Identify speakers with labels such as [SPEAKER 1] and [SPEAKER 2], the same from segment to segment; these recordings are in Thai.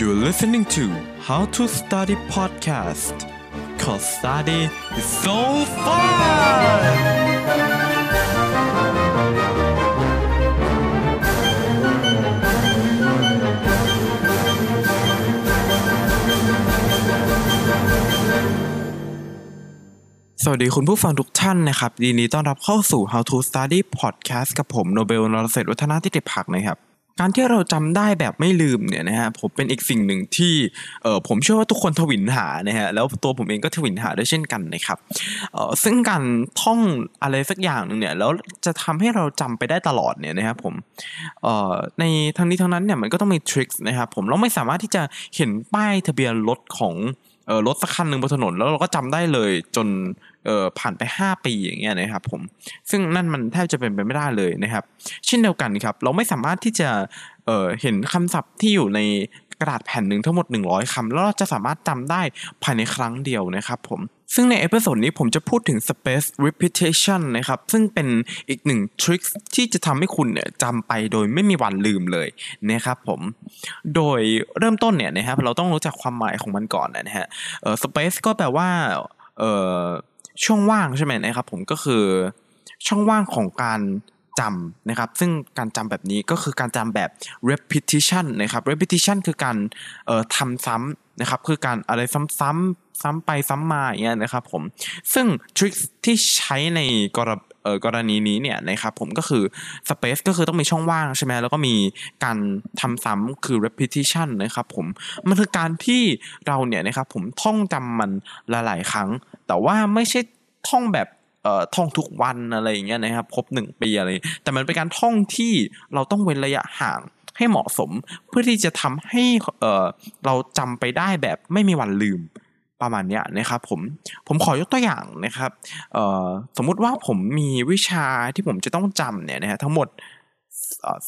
[SPEAKER 1] You're listening to How to Study Podcast cause study is so fun สวัสดีคุณผู้ฟังทุกท่านนะครับยินดีต้อนรับเข้าสู่ How to Study Podcast กับผมโนเบลนรเศรษฐวัฒนาทิติพักนะครับ การที่เราจำได้แบบไม่ลืมเนี่ยนะฮะผมเป็นอีกสิ่งหนึ่งที่เออผมเชื่อว่าทุกคนทวินหานะฮะแล้วตัวผมเองก็ทวินหาด้วยเช่นกันนะครับเออซึ่งการท่องอะไรสักอย่างหนึ่งเนี่ยแล้วจะทำให้เราจำไปได้ตลอดเนี่ยนะครับผมเออในทั้งนี้ทั้งนั้นเนี่ยมันก็ต้องมีทริคนะครับผมเราไม่สามารถที่จะเห็นป้ายทะเบียนรถของ เออรถสักคันหนึ่งบนถนนแล้วเราก็จำได้เลยจนเออผ่านไป 5 ปีอย่างเงี้ยนะครับผมซึ่งนั่นมันแทบจะเป็นไปไม่ได้เลยนะครับ เช่นเดียวกันครับ เราไม่สามารถที่จะเออเห็นคำศัพท์ที่อยู่ในกระดาษแผ่นหนึ่งทั้งหมด 100คำแล้วเราจะสามารถจำได้ภายในครั้งเดียวนะครับผม ซึ่งใน episode นี้ผมจะพูดถึง space repetition นะครับ ซึ่งเป็นอีกหนึ่ง trick ที่จะทำให้คุณเนี่ยจำไปโดยไม่มีวันลืมเลยนะครับผม โดยเริ่มต้นเนี่ยนะครับเราต้องรู้จักความหมายของมันก่อนนะฮะเออ space ก็แปลว่าเออช่องว่างใช่ไหมนะครับผมก็คือช่องว่างของการ จำนะครับ ซึ่งการจำแบบนี้ก็คือการจำแบบ repetition นะครับ repetition คือการเอ่อทำซ้ำนะครับ คือการอะไรซ้ำๆซ้ำไปซ้ำมาอย่างเงี้ยนะครับผม ซึ่งทริคที่ใช้ในกรเออกรณีนี้เนี่ยนะครับผมก็คือ space ก็คือต้องมีช่องว่างใช่ไหมแล้วก็มีการทำซ้ำคือ repetition นะครับผม มันคือการที่เราเนี่ยนะครับผมท่องจำมันหลายๆ ครั้ง แต่ว่าไม่ใช่ท่องแบบ ท่องทุกวันอะไรอย่างเงี้ยนะครับครบหนึ่งปีอะไรแต่มันเป็นการท่องที่เราต้องเว้นระยะห่างให้เหมาะสม เพื่อที่จะทำให้เเราจำไปได้แบบไม่มีวันลืมประมาณเนี้ยนะครับผมผมขอยกตัวอย่างนะครับสมมุติว่าผมมีวิชาที่ผมจะต้องจำเนี่ยนะฮะทั้งหมด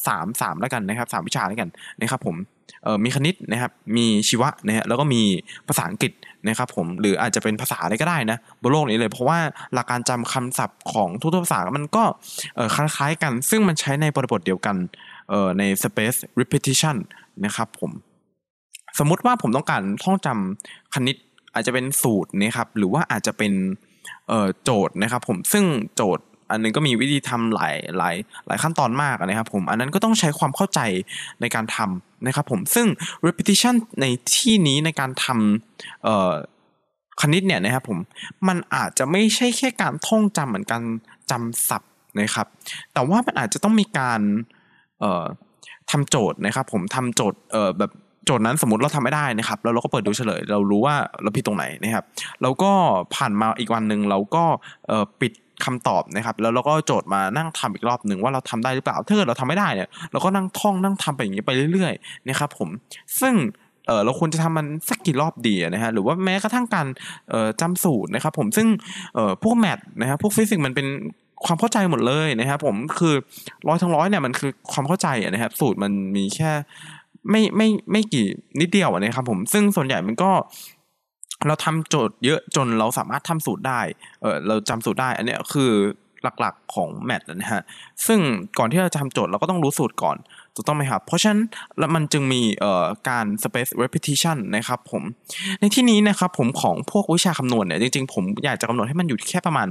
[SPEAKER 1] สามสามแล้วกันนะครับสามวิชาแล้วกันนะครับผมมีคณิตนะครับมีชีวะนะฮะแล้วก็มีภาษาอังกฤษ นะครับผมหรืออาจจะเป็นภาษาอะไรก็ได้นะบนโลกนี้เลยเพราะว่าหลักการจำคำศัพท์ของทุกๆภาษามันก็คล้ายๆกัน ซึ่งมันใช้ในบริบทเดียวกันใน space repetition นะครับผมสมมุติว่าผมต้องการท่องจำคณิตอาจจะเป็นสูตรนะครับหรือว่าอาจจะเป็นโจทย์นะครับผมซึ่งโจทย์ อันนึงก็มีวิธีทำหลายหลายหลายขั้นตอนมากนะครับผมอันนั้นก็ต้องใช้ความเข้าใจในการทำนะครับผมซึ่ง repetition ในที่นี้ในการทำคณิตเนี่ยนะครับผมมันอาจจะไม่ใช่แค่การท่องจำเหมือนการจำศัพท์นะครับ แต่ว่ามันอาจจะต้องมีการทำโจทย์นะครับ ผมทำโจทย์แบบโจทย์นั้นสมมติเราทำไม่ได้นะครับ แล้วเราก็เปิดดูเฉลย เรารู้ว่าเราผิดตรงไหนนะครับ แล้วก็ผ่านมาอีกวันหนึ่งเราก็ปิด คำตอบนะครับ แล้วเราก็โจทย์มานั่งทำอีกรอบหนึ่งว่าเราทำได้หรือเปล่าถ้าเกิดเราทำไม่ได้เนี่ยเราก็นั่งท่องนั่งทำไปอย่างนี้ไปเรื่อยๆนะครับผมซึ่งเออเราควรจะทำมันสักกี่รอบดีนะฮะหรือว่าแม้กระทั่งการเออจำสูตรนะครับผมซึ่งเออพวกแมทนะครับพวกฟิสิกส์มันเป็นความเข้าใจหมดเลยนะครับผมคือร้อยทั้งร้อยเนี่ยมันคือความเข้าใจนะครับ สูตรมันมีแค่ไม่ไม่ไม่กี่นิดเดียวนะครับผมซึ่งส่วนใหญ่มันก็ เราทำโจทย์เยอะจนเราสามารถทำสูตรได้ เออเราจำสูตรได้ อันนี้คือหลักๆของแมทนะฮะ ซึ่งก่อนที่เราจะทำโจทย์เราก็ต้องรู้สูตรก่อน ถูกต้องไหมครับ เพราะฉะนั้นมันจึงมีเอ่อการ space repetition นะครับผม ในที่นี้นะครับผมของพวกวิชาคำนวณเนี่ยจริงๆ ผมอยากจะกำหนดให้มันอยู่แค่ประมาณ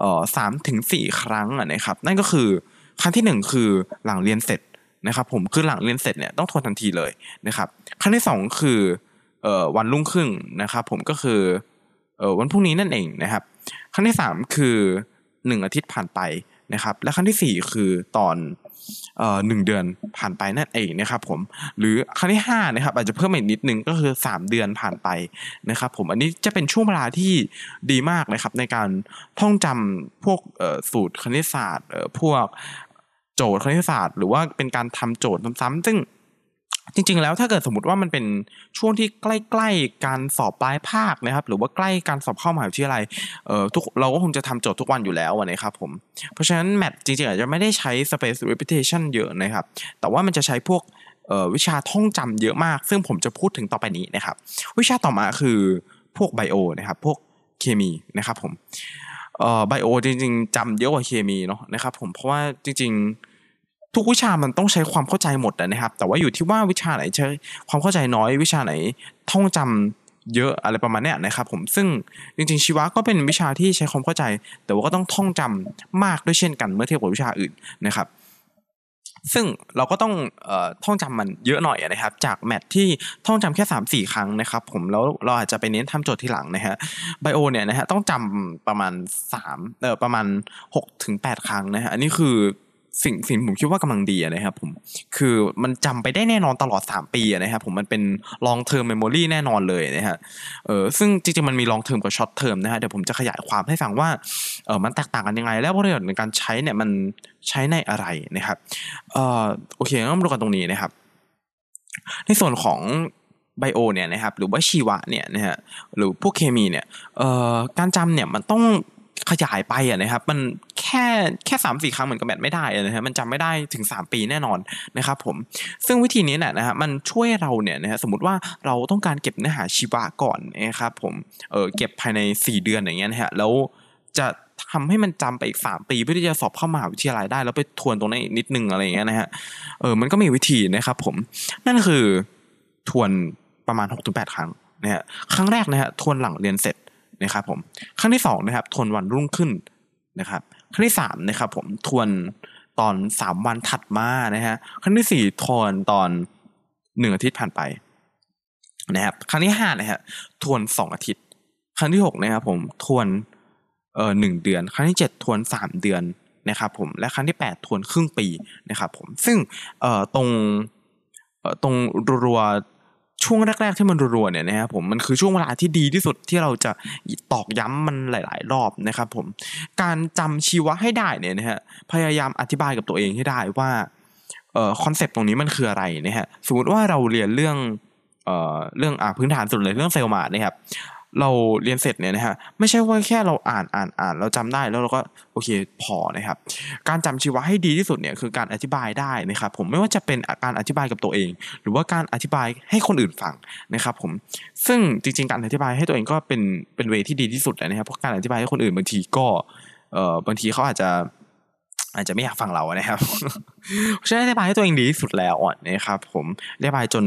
[SPEAKER 1] เอ่อสามถึงสี่ครั้งนะครับ นั่นก็คือครั้งที่หนึ่งคือหลังเรียนเสร็จนะครับผมคือหลังเรียนเสร็จเนี่ยต้องทวนทันทีเลยนะครับ ครั้งที่สองคือ วันรุ่งขึ้นนะครับ ผมก็คือเอ่อวันพรุ่งนี้นั่นเองนะครับครั้งที่สามคือหนึ่งอาทิตย์ผ่านไปนะครับ และครั้งที่สี่คือตอนเอ่อหนึ่งเดือนผ่านไปนั่นเองนะครับผมหรือครั้งที่ห้านะครับอาจจะเพิ่มอีกนิดนึงก็คือสามเดือนผ่านไปนะครับผมอันนี้จะเป็นช่วงเวลาที่ดีมากนะครับในการท่องจำพวกเอ่อสูตรคณิตศาสตร์เอ่อพวกโจทย์คณิตศาสตร์ หรือว่าเป็นการทำโจทย์ซ้ำๆซึ่ง จริง ๆ แล้วถ้าเกิดสมมติว่ามันเป็นช่วงที่ใกล้ ๆ การสอบปลายภาคนะครับ หรือว่าใกล้การสอบเข้ามหาวิทยาลัยเอ่อทุกเราก็คงจะทำโจทย์ทุกวันอยู่แล้วนะครับผม เพราะฉะนั้นแมทจริง ๆ อาจจะไม่ได้ใช้ space repetition เยอะนะครับ แต่ว่ามันจะใช้พวกเอ่อวิชาท่องจำเยอะมาก ซึ่งผมจะพูดถึงต่อไปนี้นะครับ วิชาต่อมาคือพวกไบโอนะครับ พวกเคมีนะครับผมเอ่อไบโอจริง ๆจำเยอะกว่าเคมีเนาะนะครับผมเพราะว่าจริง ๆ ทุกวิชามันต้องใช้ความเข้าใจหมดนะครับ แต่ว่าอยู่ที่ว่าวิชาไหนใช้ความเข้าใจน้อยวิชาไหนท่องจำเยอะอะไรประมาณเนี้ยนะครับผมซึ่งจริงๆชีวะก็เป็นวิชาที่ใช้ความเข้าใจ แต่ว่าก็ต้องท่องจำมากด้วยเช่นกันเมื่อเทียบกับวิชาอื่นนะครับ ซึ่งเราก็ต้องอท่องจำมันเยอะหน่อยนะครับ จากแมทที่ท่องจำแค่3าสี่ครั้งนะครับผมแล้วเราอาจจะไปเน้นทำโจทย์ทีหลังนะฮะไบโอเนี่ยนะฮะต้องจำประมาณ3เออประมาณ6ถึง8ครั้งนะฮะอันนี้คือ สิ่งสิ่งผมคิดว่ากำลังดีนะครับผมคือมันจำไปได้แน่นอนตลอด 3 ปีนะครับผมมันเป็น long term memory แน่นอนเลยนะฮะเออซึ่งจริงๆมันมี long term กับ short term นะฮะเดี๋ยวผมจะขยายความให้ฟังว่าเออมันแตกต่างกันยังไง แล้วประโยชน์ในการใช้เนี่ยมันใช้ในอะไรนะครับเออโอเคงั้นมาดูกันตรงนี้นะครับ ในส่วนของไบโอเนี่ยนะครับหรือว่าชีวะเนี่ยนะฮะหรือพวกเคมีเนี่ยเอ่อการจำเนี่ยมันต้อง ขยายไปอะนะครับ มันแค่แค่สามสี่ครั้งเหมือนกับแมทไม่ได้นะฮะมันจำไม่ได้ถึง 3 ปีแน่นอนนะครับผมซึ่งวิธีนี้เนี่ยนะฮะมันช่วยเราเนี่ยนะฮะสมมติว่าเราต้องการเก็บเนื้อหาชีวะก่อนนะครับผมเออเก็บภายใน 4 เดือนอย่างเงี้ยนะฮะแล้วจะทำให้มันจำไปอีก 3 ปีเพื่อที่จะสอบเข้ามหาวิทยาลัยได้ แล้วไปทวนตรงนั้นอีกนิดนึงอะไรอย่างเงี้ยนะฮะเออมันก็มีวิธีนะครับผมนั่นคือทวนประมาณ6-8ครั้งนะฮะครั้งแรกนะฮะทวนหลังเรียนเสร็จ นะครับผมครั้งที่สองนะครับทวนวันรุ่งขึ้นนะครับครั้งที่สามนะครับผมทวนตอนสามวันถัดมานะฮะครั้งที่สี่ทวนตอนหนึ่งอาทิตย์ผ่านไปนะครับครั้งที่ห้านะฮะทวนสองอาทิตย์ครั้งที่หกนะครับผมทวนเอ่อหนึ่งเดือนครั้งที่เจ็ดทวนสามเดือนนะครับผมและครั้งที่แปดทวนครึ่งปีนะครับผมซึ่งเอ่อตรงเอ่อตรงรัว ช่วงแรก ๆ ที่มันรัวๆเนี่ยนะครับผมมันคือช่วงเวลาที่ดีที่สุดที่เราจะตอกย้ำมันหลาย ๆ รอบนะครับผมการจำชีวะให้ได้เนี่ยนะฮะพยายามอธิบายกับตัวเองให้ได้ว่าเอ่อคอนเซปต์ตรงนี้มันคืออะไรนะฮะสมมติว่าเราเรียนเรื่องเอ่อเรื่องอ่าพื้นฐานสุดเลยเรื่องเซลล์มานะครับ เราเรียนเสร็จเนี่ยนะฮะไม่ใช่ว่าแค่เราอ่านอ่านอ่านเราจำได้แล้วเราก็โอเคพอนะครับ การจำชีวะให้ดีที่สุดเนี่ยคือการอธิบายได้นะครับผมไม่ว่าจะเป็นการอธิบายกับตัวเอง หรือว่าการอธิบายให้คนอื่นฟังนะครับผมซึ่งจริง ๆ การอธิบายให้ตัวเองก็เป็นเป็นเวที่ดีที่สุดนะครับเพราะการอธิบายให้คนอื่นบางทีก็เอ่อบางทีเขาอาจจะอาจจะไม่อยากฟังเรานะครับเพราะฉะนั้นอธิบายให้ตัวเองดีที่สุดแล้วอะนะครับผมอธิบายจน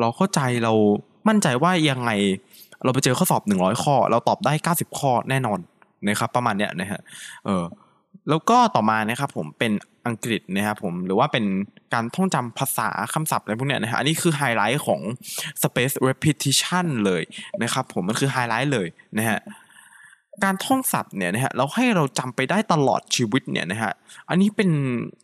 [SPEAKER 1] เราเข้าใจเรามั่นใจว่ายังไง เราไปเจอข้อสอบหนึ่งร้อยข้อ เราตอบได้เก้าสิบข้อแน่นอนนะครับประมาณเนี้ยนะฮะเออแล้วก็ต่อมานะครับผมเป็นอังกฤษนะครับผมหรือว่าเป็นการท่องจำภาษาคำศัพท์อะไรพวกเนี้ยนะฮะอันนี้คือไฮไลท์ของ space repetition เลยนะครับผมมันคือไฮไลท์เลยนะฮะการท่องศัพท์เนี่ยนะฮะเราให้เราจำไปได้ตลอดชีวิตเนี่ยนะฮะอันนี้เป็น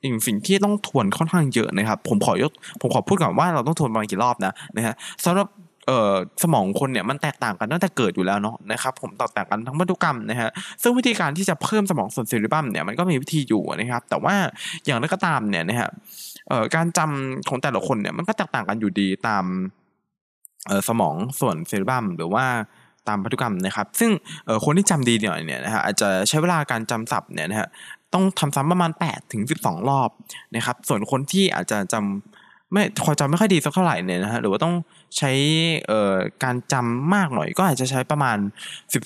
[SPEAKER 1] อีกสิ่งที่ต้องทวนค่อนข้างเยอะนะครับ ผมขอยกผมขอพูดก่อนว่าเราต้องทวนประมาณกี่รอบนะนะฮะสำหรับ เอ่อสมองคนเนี่ยมันแตกต่างกันตั้งแต่เกิดอยู่แล้วเนาะนะครับผมแตกต่างกันทั้งพันธุกรรมนะฮะซึ่งวิธีการที่จะเพิ่มสมองส่วนเซริบัมเนี่ยมันก็มีวิธีอยู่นะครับ แต่ว่าอย่างไรก็ตามเนี่ยนะฮะเอ่อการจำของแต่ละคนเนี่ยมันก็แตกต่างกันอยู่ดีตามเอ่อสมองส่วนเซริบัมหรือว่าตามพันธุกรรมนะครับ ซึ่งเอ่อคนที่จำดีหน่อยเนี่ยนะฮะอาจจะใช้เวลาการจำศัพท์เนี่ยนะฮะต้องทำซ้ำประมาณ8ถึง12 รอบนะครับ ส่วนคนที่อาจจะจำ ไม่ความจำไม่ค่อยดีสักเท่าไหร่เนี่ยนะฮะหรือว่าต้องใช้เอ่อการจำมากหน่อย ก็อาจจะใช้ประมาณ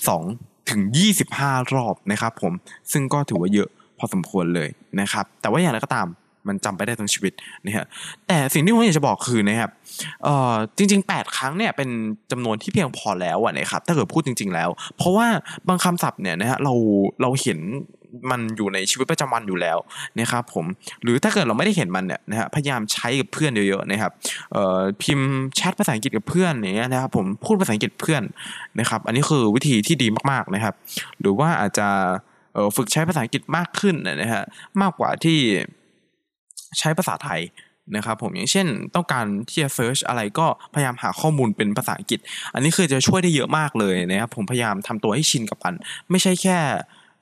[SPEAKER 1] 12 ถึง 25 รอบนะครับผมซึ่งก็ถือว่าเยอะพอสมควรเลยนะครับ แต่ว่าอย่างไรก็ตามมันจำไปได้ทั้งชีวิตนะฮะแต่สิ่งที่ผมอยากจะบอกคือนะครับเอ่อจริง ๆ 8 ครั้งเนี่ยเป็นจำนวนที่เพียงพอแล้วอะนะครับถ้าเกิดพูดจริง ๆ แล้ว เพราะว่าบางคำศัพท์เนี่ยนะฮะเราเราเห็น มันอยู่ในชีวิตประจำวันอยู่แล้วนะครับผมหรือถ้าเกิดเราไม่ได้เห็นมันเนี่ยนะฮะพยายามใช้กับเพื่อนเยอะๆนะครับเอ่อพิมพ์แชทภาษาอังกฤษกับเพื่อนอย่างเงี้ยนะครับผมพูดภาษาอังกฤษเพื่อนนะครับอันนี้คือวิธีที่ดีมากๆนะครับ หรือว่าอาจจะเอ่อฝึกใช้ภาษาอังกฤษมากขึ้นนะฮะมากกว่าที่ใช้ภาษาไทยนะครับผมอย่างเช่นต้องการที่จะเซิร์ชอะไรก็พยายามหาข้อมูลเป็นภาษาอังกฤษ อันนี้คือจะช่วยได้เยอะมากเลยนะครับผมพยายามทำตัวให้ชินกับมัน ไม่ใช่แค่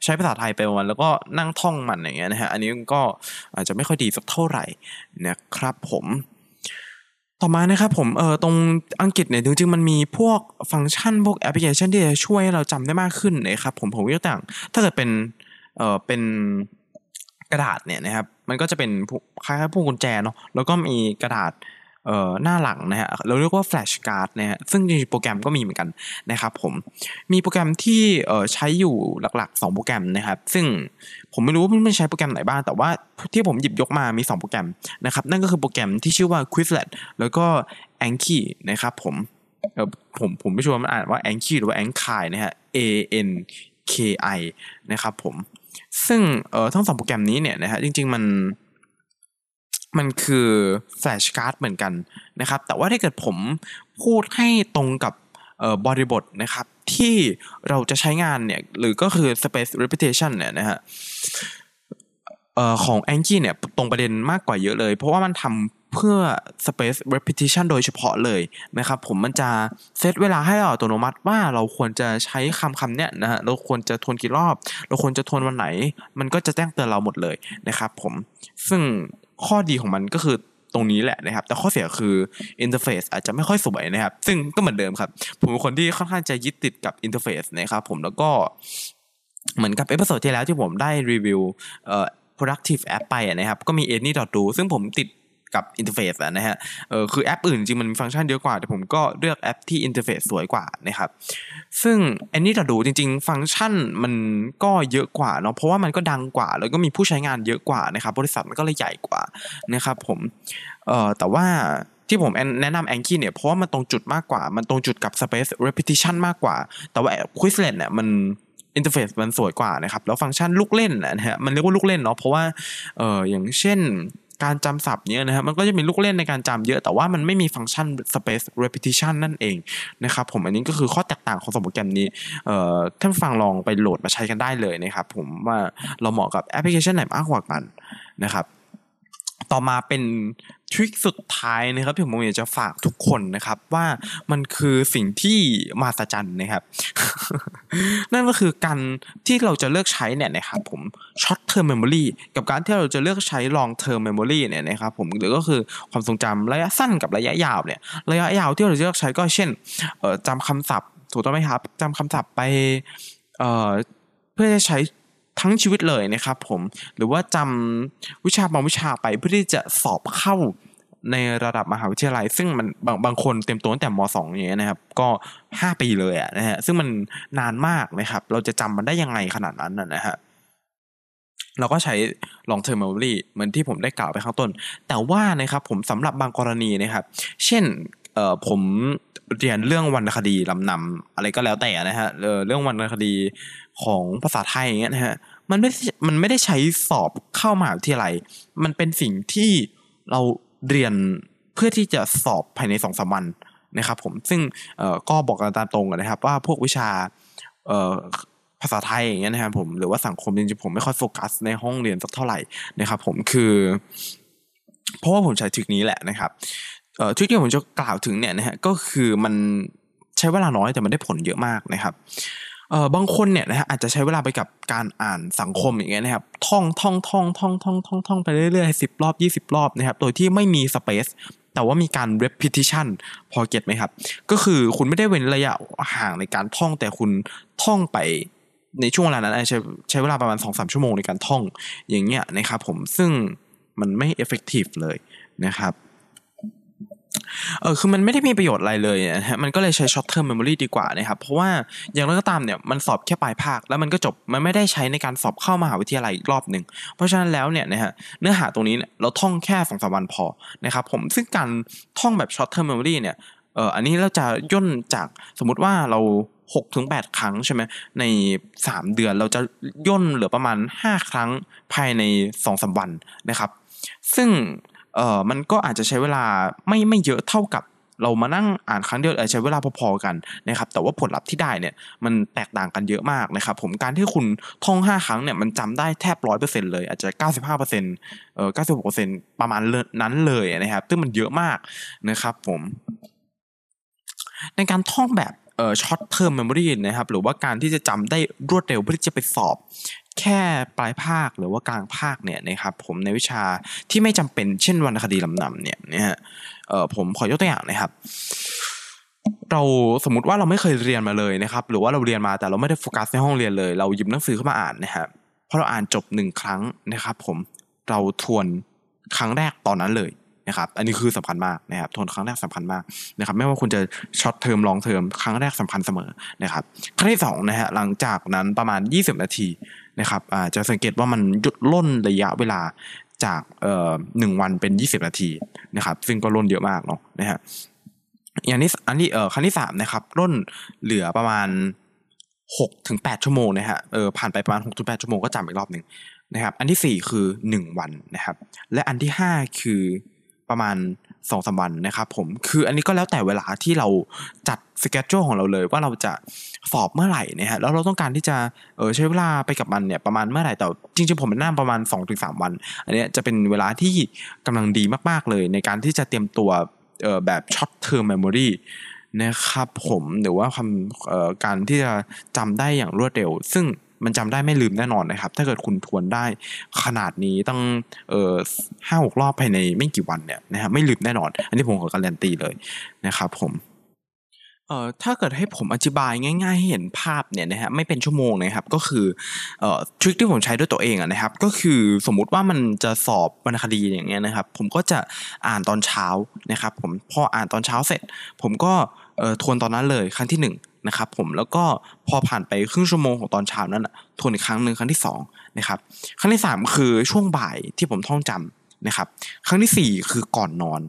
[SPEAKER 1] ใช้ภาษาไทยไปวัน แล้วก็นั่งท่องมันอย่างเงี้ยนะฮะอันนี้ก็อาจจะไม่ค่อยดีสักเท่าไหร่นะครับผมต่อมานะครับผมเออตรงอังกฤษเนี่ยจริงๆมันมีพวกฟังก์ชันพวกแอปพลิเคชันที่จะช่วยให้เราจำได้มากขึ้นนะครับผมผมยกตัวอย่างถ้าเกิดเป็นเออเป็นกระดาษเนี่ยนะครับมันก็จะเป็นคล้ายๆพวกกุญแจเนาะแล้วก็มีกระดาษ เอ่อหน้าหลังนะฮะเราเรียกว่า Flash Card นะฮะซึ่งจริงๆโปรแกรมก็มีเหมือนกันนะครับผมมีโปรแกรมที่เอ่อใช้อยู่หลักๆ 2 โปรแกรมนะครับซึ่งผมไม่รู้ว่ามันใช้โปรแกรมไหนบ้าง แต่ว่าที่ผมหยิบยกมามี 2 โปรแกรมนะครับนั่นก็คือโปรแกรมที่ชื่อว่า Quizlet แล้วก็ Anki นะครับผมเออผมผมไม่ชัวร์มันอ่านว่า Anki หรือว่า Anki นะฮะ A N K I นะครับผมซึ่งเอ่อทั้งสองโปรแกรมนี้เนี่ยนะฮะจริง ๆ มัน มันคือแฟลชการ์ดเหมือนกันนะครับ แต่ว่าถ้าเกิดผมพูดให้ตรงกับเอ่อบริบทนะครับ ที่เราจะใช้งานเนี่ย หรือก็คือ space repetition เนี่ยนะฮะเอ่อของ Anki เนี่ยตรงประเด็นมากกว่าเยอะเลย เพราะว่ามันทำเพื่อ space repetition โดยเฉพาะเลยนะครับผมมันจะเซตเวลาให้เราอัตโนมัติว่าเราควรจะใช้คำคำเนี้ยนะฮะเราควรจะทวนกี่รอบ เราควรจะทวนวันไหน มันก็จะแจ้งเตือนเราหมดเลยนะครับผมซึ่ง ข้อดีของมันก็คือตรงนี้แหละนะครับ แต่ข้อเสียคือ interface อาจจะไม่ค่อยสวยนะครับ ซึ่งก็เหมือนเดิมครับ ผมเป็นคนที่ค่อนข้างจะยึดติดกับ interface นะครับผมแล้วก็เหมือนกับ episode ที่แล้วที่ผมได้รีวิวเอ่อ productive app ไปนะครับก็มี any.do ซึ่งผมติด กับ interface นะฮะเออคือแอปอื่นจริงมันมีฟังก์ชันเยอะกว่า แต่ผมก็เลือกแอปที่ interface สวยกว่านะครับซึ่ง any.do จริง ๆ ฟังก์ชันมันก็เยอะกว่าเนาะเพราะว่ามันก็ดังกว่า แล้วก็มีผู้ใช้งานเยอะกว่านะครับบริษัทมันก็เลยใหญ่กว่านะครับผมเออแต่ว่าที่ผมแนะนำ Anki เนี่ยเพราะว่ามันตรงจุดมากกว่า มันตรงจุดกับ Space Repetition มากกว่า แต่ว่า Quizlet เนี่ยมัน interface มันสวยกว่านะครับ แล้วฟังก์ชันลูกเล่นนะฮะมันเรียกว่าลูกเล่นเนาะเพราะว่าเอออย่างเช่น การจำศัพท์เนี่ยนะครับมันก็จะมีลูกเล่นในการจำเยอะแต่ว่ามันไม่มีฟังก์ชัน space repetition นั่นเองนะครับผมอันนี้ก็คือข้อแตกต่างของสมโปรแกรมนี้เอ่อท่านฟังลองไปโหลดมาใช้กันได้เลยนะครับผมว่าเราเหมาะกับแอปพลิเคชันไหนมากกว่ากันนะครับ ต่อมาเป็นทริคสุดท้ายนะครับที่ผมอยากจะฝากทุกคนนะครับว่ามันคือสิ่งที่มหัศจรรย์นะครับ นั่นก็คือการที่เราจะเลือกใช้เนี่ยนะครับผม short term memory กับการที่เราจะเลือกใช้ long term memory เนี่ยนะครับผมหรือก็คือความทรงจำระยะสั้นกับระยะยาวเนี่ยระยะยาวที่เราจะเลือกใช้ก็เช่นจำคำศัพท์ถูกต้องไหมครับจำคำศัพท์ไปเเพื่อจะใช้ ทั้งชีวิตเลยนะครับผมหรือว่าจำวิชาบางวิชาไปเพื่อที่จะสอบเข้าในระดับมหาวิทยาลัย ซึ่งมันบางบางคนเต็มตัวตั้งแต่ม .2 อย่างเงี้ยนะครับ ก็ 5 ปีเลยอะนะฮะซึ่งมันนานมากนะครับ เราจะจำมันได้ยังไงขนาดนั้นนะฮะเราก็ใช้ long term memory เหมือนที่ผมได้กล่าวไปข้างต้น แต่ว่านะครับผมสำหรับบางกรณีนะครับ เช่น เอ่อผมเรียนเรื่องวรรณคดีลำนำอะไรก็แล้วแต่นะฮะเรื่องวรรณคดีของภาษาไทยอย่างเงี้ยนะฮะมันไม่มันไม่ได้ใช้สอบเข้ามหาวิทยาลัย มันเป็นสิ่งที่เราเรียนเพื่อที่จะสอบภายในสองสามวันนะครับผมซึ่งเอ่อก็บอกกันตามตรงนะครับ ว่าพวกวิชาเอ่อภาษาไทยอย่างเงี้ยนะครับผมหรือว่าสังคมจริงๆผมไม่ค่อยโฟกัสในห้องเรียนสักเท่าไหร่นะครับผมคือ เพราะว่าผมใช้ทริคนี้แหละนะครับ ทริคที่ผมจะกล่าวถึงเนี่ยนะฮะก็คือมันใช้เวลาน้อยแต่มันได้ผลเยอะมากนะครับเอ่อบางคนเนี่ยนะฮะอาจจะใช้เวลาไปกับการอ่านสังคมอย่างเงี้ยนะครับท่องท่องท่องท่องท่องท่องท่องไปเรื่อยๆสิบรอบยี่สิบรอบนะครับโดยที่ไม่มีสเปซแต่ว่ามีการ repetition พอเก็ตไหมครับ ก็คือคุณไม่ได้เว้นระยะห่างในการท่องแต่คุณท่องไปในช่วงเวลานั้นใช้ใช้เวลาประมาณสองสามชั่วโมงในการท่องอย่างเงี้ยนะครับผมซึ่งมันไม่ effective เลยนะครับ เออคือมันไม่ได้มีประโยชน์อะไรเลยนะฮะมันก็เลยใช้ short term memory ดีกว่านะครับเพราะว่าอย่างไรก็ตามเนี่ยมันสอบแค่ปลายภาคแล้วมันก็จบมันไม่ได้ใช้ในการสอบเข้ามหาวิทยาลัยอีกรอบหนึ่งเพราะฉะนั้นแล้วเนี่ยนะฮะเนื้อหาตรงนี้เราท่องแค่สองสามวันพอนะครับผมซึ่งการท่องแบบ short term memory เนี่ยเอออันนี้เราจะย่นจากสมมุติว่าเราหกถึงแปดครั้งใช่ไหมในสามเดือนเราจะย่นเหลือประมาณห้าครั้งภายในสองสามวันนะครับ ซึ่ง เอ่อมันก็อาจจะใช้เวลาไม่ไม่เยอะเท่ากับเรามานั่งอ่านครั้งเดียวอาจจะใช้เวลาพอๆกันนะครับแต่ว่าผลลัพธ์ที่ได้เนี่ยมันแตกต่างกันเยอะมากนะครับผมการที่คุณท่องห้าครั้งเนี่ยมันจำได้แทบร้อยเปอร์เซ็นต์เลย อาจจะเก้าสิบห้าเปอร์เซ็นต์เอ่อเก้าสิบหกเปอร์เซ็นต์ประมาณนั้นเลยนะครับซึ่งมันเยอะมากนะครับผมในการท่องแบบเอ่อ short term memory นะครับหรือว่าการที่จะจำได้รวดเร็วเพื่อที่จะไปสอบ แค่ปลายภาคหรือว่ากลางภาคเนี่ยนะครับผมในวิชาที่ไม่จำเป็นเช่นวรรณคดีลำนำเนี่ยนะฮะเอ่อผมขอยกตัวอย่างนะครับ เราสมมติว่าเราไม่เคยเรียนมาเลยนะครับ หรือว่าเราเรียนมาแต่เราไม่ได้โฟกัสในห้องเรียนเลย เราหยิบหนังสือเข้ามาอ่านนะฮะพอเราอ่านจบหนึ่งครั้งนะครับ ผมเราทวนครั้งแรกตอนนั้นเลยนะครับอันนี้คือสำคัญมากนะครับทวนครั้งแรกสำคัญมากนะครับ ไม่ว่าคุณจะ short term long term ครั้งแรกสำคัญเสมอนะครับ ครั้งที่สองนะฮะหลังจากนั้นประมาณ 20 นาที นะครับอ่าจะสังเกตว่ามันหยุดร่นระยะเวลาจากเอ่อหนึ่งวันเป็น 20 นาทีนะครับซึ่งก็ล่นเยอะมากเนาะนะฮะอย่างนี้อันนี้เอ่อครั้งที่สามนะครับล่นเหลือประมาณหกถึงแปดชั่วโมงนะฮะเออผ่านไปประมาณหกถึงแปดชั่วโมงก็จำอีกรอบหนึ่งนะครับ อันที่สี่คือหนึ่งวันนะครับ และอันที่ห้าคือประมาณ สองสามวันนะครับผมคืออันนี้ก็แล้วแต่เวลาที่เราจัดสเกจ u ของเราเลยว่าเราจะสอบเมื่อไหร่นะฮะแล้วเราต้องการที่จะเออใช้เวลาไปกับมันเนี่ยประมาณเมื่อไหร่แต่จริงๆผมแนะนำประมาณ2 ถึง 3 วัน อันเนี้ยจะเป็นเวลาที่กำลังดีมากๆเลย ในการที่จะเตรียมตัวเออแบบ short term memory นะครับผมหรือว่าความเออการที่จะจำได้อย่างรวดเร็ว ซึ่ง มันจำได้ไม่ลืมแน่นอนนะครับ ถ้าเกิดคุณทวนได้ขนาดนี้ตั้งเอ่อห้าหกรอบภายในไม่กี่วันเนี่ยนะครับไม่ลืมแน่นอน อันนี้ผมขอการันตีเลยนะครับผมเอ่อถ้าเกิดให้ผมอธิบายง่ายๆให้เห็นภาพเนี่ยนะฮะไม่เป็นชั่วโมงนะครับก็คือเอ่อทริคที่ผมใช้ด้วยตัวเองอะนะครับก็คือสมมุติว่ามันจะสอบวรรณคดีอย่างเงี้ยนะครับผมก็จะอ่านตอนเช้านะครับผมพออ่านตอนเช้าเสร็จ ผมก็เอ่อทวนตอนนั้นเลยครั้งที่ห นะครับผมแล้วก็พอผ่านไปครึ่งชั่วโมงของตอนเช้านั้นอะทวนอีกครั้งหนึ่งครั้งที่สองนะครับครั้งที่สามคือช่วงบ่ายที่ผมท่องจำนะครับครั้งที่สี่คือก่อนนอน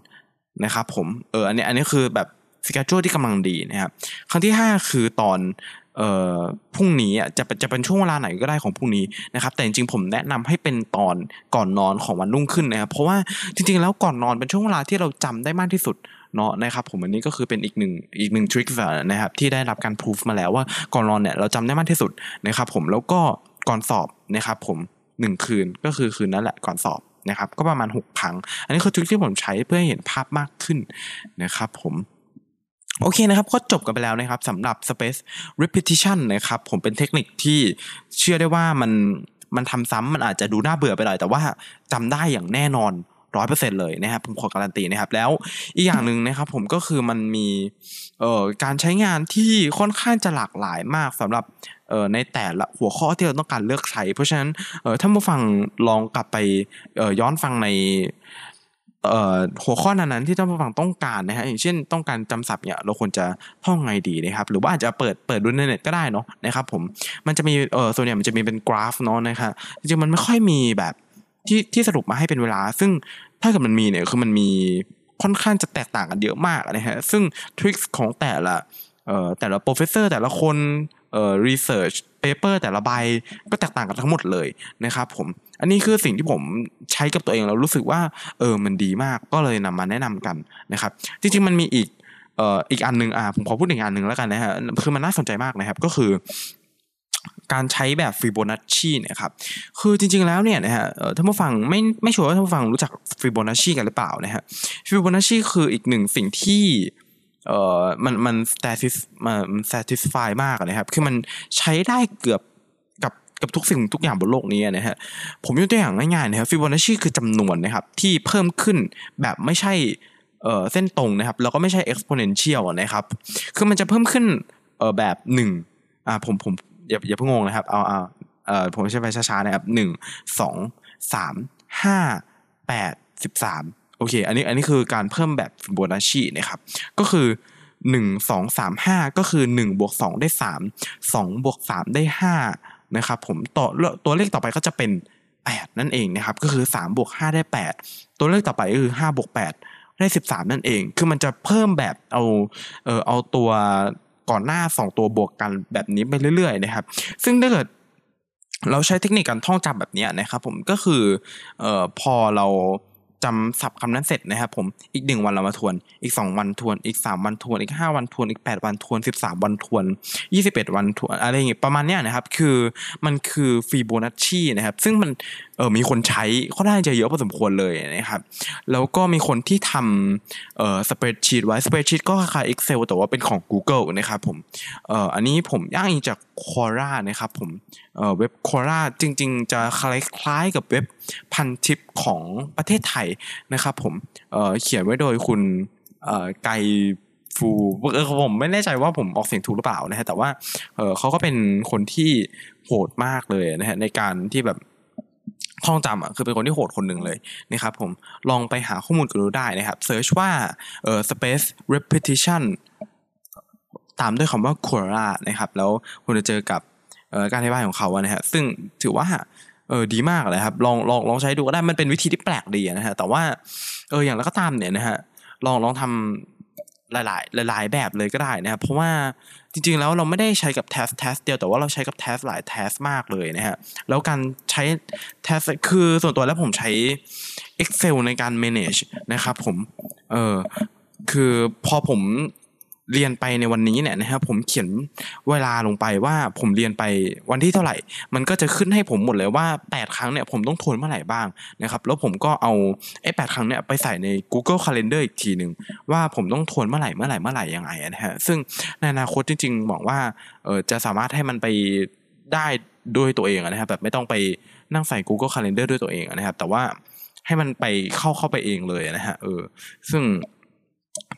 [SPEAKER 1] นะครับผมเอออันนี้อันนี้คือแบบสเกจ u ที่กำลังดีนะครับครั้งที่ห้าคือตอนเอ่อพรุ่งนี้อะจะจะเป็นช่วงเวลาไหนก็ได้ของพรุ่งนี้นะครับ แต่จริงๆผมแนะนำให้เป็นตอนก่อนนอนของวันรุ่งขึ้นนะครับเพราะว่าจริงๆแล้วก่อนนอนเป็นช่วงเวลาที่เราจำได้มากที่สุด เนาะนะครับผมอันนี้ก็คือเป็นอีกหนึ่งอีกหนึ่งทริคนะครับที่ได้รับการพิสูจมาแล้วว่าก่อนนอนเนี่ยเราจำได้มากที่สุดนะครับผมแล้วก็ก่อนสอบนะครับผมหนึ่งคืนก็คือคืนนั้นแหละก่อนสอบนะครับก็ประมาณหกครั้ง อันนี้คือทริคที่ผมใช้เพื่อให้เห็นภาพมากขึ้นนะครับผมโอเคนะครับ ก็จบกันไปแล้วนะครับสำหรับ space repetition นะครับผมเป็นเทคนิคที่เชื่อได้ว่ามันมันทำซ้ำมันอาจจะดูน่าเบื่อไปหน่อยแต่ว่าจำได้อย่างแน่นอน ร้อยเปอร์เซ็นเลยนะครับผมขอการันตีนะครับแล้วอีกอย่างหนึ่งนะครับผมก็คือมันมีเอ่อการใช้งานที่ค่อนข้างจะหลากหลายมากสำหรับเอ่อในแต่ละหัวข้อที่เราต้องการเลือกใช้ เพราะฉะนั้นเอ่อถ้าผู้ฟังลองกลับไปเอ่อย้อนฟังในเอ่อหัวข้อนั้นๆที่ท่านผู้ฟังต้องการนะฮะอย่างเช่นต้องการจำศัพท์เนี่ยเราควรจะท่องไงดีนะครับ หรือว่าอาจจะเปิดเปิดดูในเน็ตก็ได้เนาะนะครับผมมันจะมีเอ่อส่วนใหญ่มันจะมีเป็นกราฟเนาะนะครับจริงๆมันไม่ค่อยมีแบบ ที่ที่สรุปมาให้เป็นเวลา ซึ่งถ้าเกิดมันมีเนี่ยคือมันมีค่อนข้างจะแตกต่างกันเยอะมากนะฮะซึ่ง trick ของแต่ละเอ่อแต่ละ professor แต่ละคนเอ่อ research paper แต่ละใบก็แตกต่างกันทั้งหมดเลยนะครับผมอันนี้คือสิ่งที่ผมใช้กับตัวเองแล้วรู้สึกว่าเออมันดีมากก็เลยนำมาแนะนำกันนะครับ จริง ๆ มันมีอีกเอ่ออีกอันหนึ่งอ่าผมขอพูดอีกอันหนึ่งแล้วกันนะฮะคือมันน่าสนใจมากนะครับ ก็คือ การใช้แบบฟิโบนัชชีเนี่ยครับคือจริง ๆแล้วเนี่ยนะฮะเออท่านผู้ฟังไม่ไม่ชัวร์ว่าท่านผู้ฟังรู้จักฟิโบนัชชีกันหรือเปล่านะฮะฟิโบนัชชีคืออีกหนึ่งสิ่งที่เอ่อมันมัน statis มัน satisfy มากนะครับ คือมันใช้ได้เกือบกับกับทุกสิ่งทุกอย่างบนโลกนี้นะฮะผมยกตัวอย่างง่ายๆนะครับฟิโบนัชชีคือจำนวนนะครับที่เพิ่มขึ้นแบบไม่ใช่เอ่อเส้นตรงนะครับ แล้วก็ไม่ใช่ exponential นะครับ คือมันจะเพิ่มขึ้นเอ่อแบบหนึ่งอ่าผมผม อย่าอย่าเพิ่งงงนะครับ เอาเอาเออผมจะไปช้าๆนะครับหนึ่งสองสามห้าแปดสิบสามโอเค อันนี้อันนี้คือการเพิ่มแบบฟิโบนัชชีนะครับ ก็คือหนึ่งสองสามห้าก็คือหนึ่งบวกสองได้สามสองบวกสามได้ห้านะครับผมต่อตัวเลขต่อไปก็จะเป็นแปดนั่นเองนะครับ ก็คือสามบวกห้าได้แปดตัวเลขต่อไปก็คือห้าบวกแปดได้สิบสามนั่นเอง คือมันจะเพิ่มแบบเอา เออเอาตัว ก่อนหน้าสองตัวบวกกันแบบนี้ไปเรื่อยๆนะครับ ซึ่งถ้าเกิดเราใช้เทคนิคการท่องจำแบบนี้นะครับผมก็คือเอ่อพอเรา จำศัพท์คำนั้นเสร็จนะครับผมอีกหนึ่งวันเรามาทวน อีกสองวันทวน อีกสามวันทวน อีกห้าวันทวน อีกแปดวันทวนสิบสามวันทวนยี่สิบเอ็ดวันทวนอะไรอย่างเงี้ยประมาณเนี้ยนะครับ คือมันคือฟีโบนัชชีนะครับ ซึ่งมันเออมีคนใช้ค่อนข้างจะเยอะพอสมควรเลยนะครับ แล้วก็มีคนที่ทำเอ่อสเปรดชีตไว้สเปรดชีตก็คล้าย Excel แต่ว่าเป็นของ Google นะครับผมเอ่ออันนี้ผมอ้างอิงจาก Quora นะครับผมเอ่อเว็บ Quora จริง ๆ จะคล้ายๆกับเว็บ พันทิปของประเทศไทยนะครับผมเเขียนไว้โดยคุณเอ่อไกฟูเออผมไม่แน่ใจว่าผมออกเสียงถูกหรือเปล่านะฮะแต่ว่าเออเขาก็เป็นคนที่โหดมากเลยนะฮะในการที่แบบท่องจำอะคือเป็นคนที่โหดคนหนึ่งเลยนะครับผมลองไปหาข้อมูลกันดูได้นะครับเซิร์ชว่าเออ space repetition ตามด้วยคำว่า Quora นะครับแล้วคุณจะเจอกับการอธิบายของเขาอะนะฮะซึ่งถือว่า เออดีมากเลยครับลองลองลองใช้ดูก็ได้มันเป็นวิธีที่แปลกดีนะฮะแต่ว่าเอออย่างแล้วก็ตามเนี่ยนะฮะลองลองทำหลายๆหลาย ๆ แบบเลยก็ได้นะครับเพราะว่าจริงๆแล้วเราไม่ได้ใช้กับ task task เดียวแต่ว่าเราใช้กับ task หลาย task มากเลยนะฮะแล้วการใช้ task คือส่วนตัวแล้วผมใช้ Excel ในการ manage นะครับผมเออคือพอผม เรียนไปในวันนี้เนี่ยนะครับผมเขียนเวลาลงไปว่าผมเรียนไปวันที่เท่าไหร่ มันก็จะขึ้นให้ผมหมดเลยว่า 8 ครั้งเนี่ยผมต้องทวนเมื่อไหร่บ้างนะครับแล้วผมก็เอาไอ้แครั้งเนี่ยไปใส่ใน Google Calendar อีกทีหนึ่งว่าผมต้องทวนเมื่อไหร่เมื่อไหร่เมื่อไหร่ยังไงนะฮะซึ่งในอนาคตจริงๆบอกว่าเออจะสามารถให้มันไปได้ด้วยตัวเองนะครับแบบไม่ต้องไปนั่งใส่ Google Calendar ด้วยตัวเองนะครับแต่ว่าให้มันไปเข้าเข้าไปเองเลยนะฮะเออซึ่ง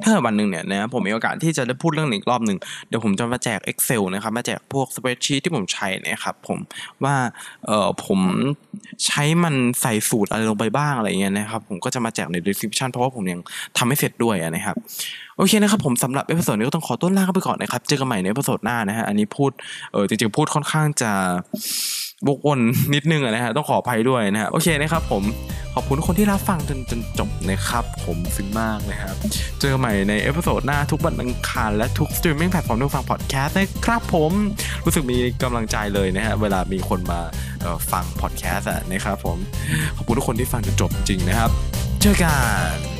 [SPEAKER 1] ถ้าวันหนึ่งเนี่ยนะผมมีโอกาสที่จะได้พูดเรื่องนี้อีกรอบหนึ่งเดี๋ยวผมจะมาแจก Excel นะครับมาแจกพวก spreadsheet ที่ผมใช้นะครับผมว่าเออผมใช้มันใส่สูตรอะไรลงไปบ้างอะไรเงี้ยนะครับผมก็จะมาแจกใน description เพราะว่าผมยังทำไม่เสร็จด้วยนะครับโอเคนะครับผมสำหรับ episode นี้ก็ต้องขอต้นลาไปก่อนนะครับเจอกันใหม่ใน episode หน้านะฮะอันนี้พูดเออจริงๆพูดค่อนข้างจะวกวนนิดนึงนะฮะต้องขออภัยด้วยนะฮะโอเคนะครับผม ขอบคุณทุกคนที่รับฟังจนจนจบนะครับ ผมซึ้งมากนะครับ เจอใหม่ใน episode หน้าทุกวันอังคารและทุก streaming platform ทุกฟังพอดแคสต์นะครับผมรู้สึกมีกำลังใจเลยนะฮะเวลามีคนมาฟังพอดแคสต์นะครับผมขอบคุณทุกคนที่ฟังจนจบจริงนะครับ เจอกัน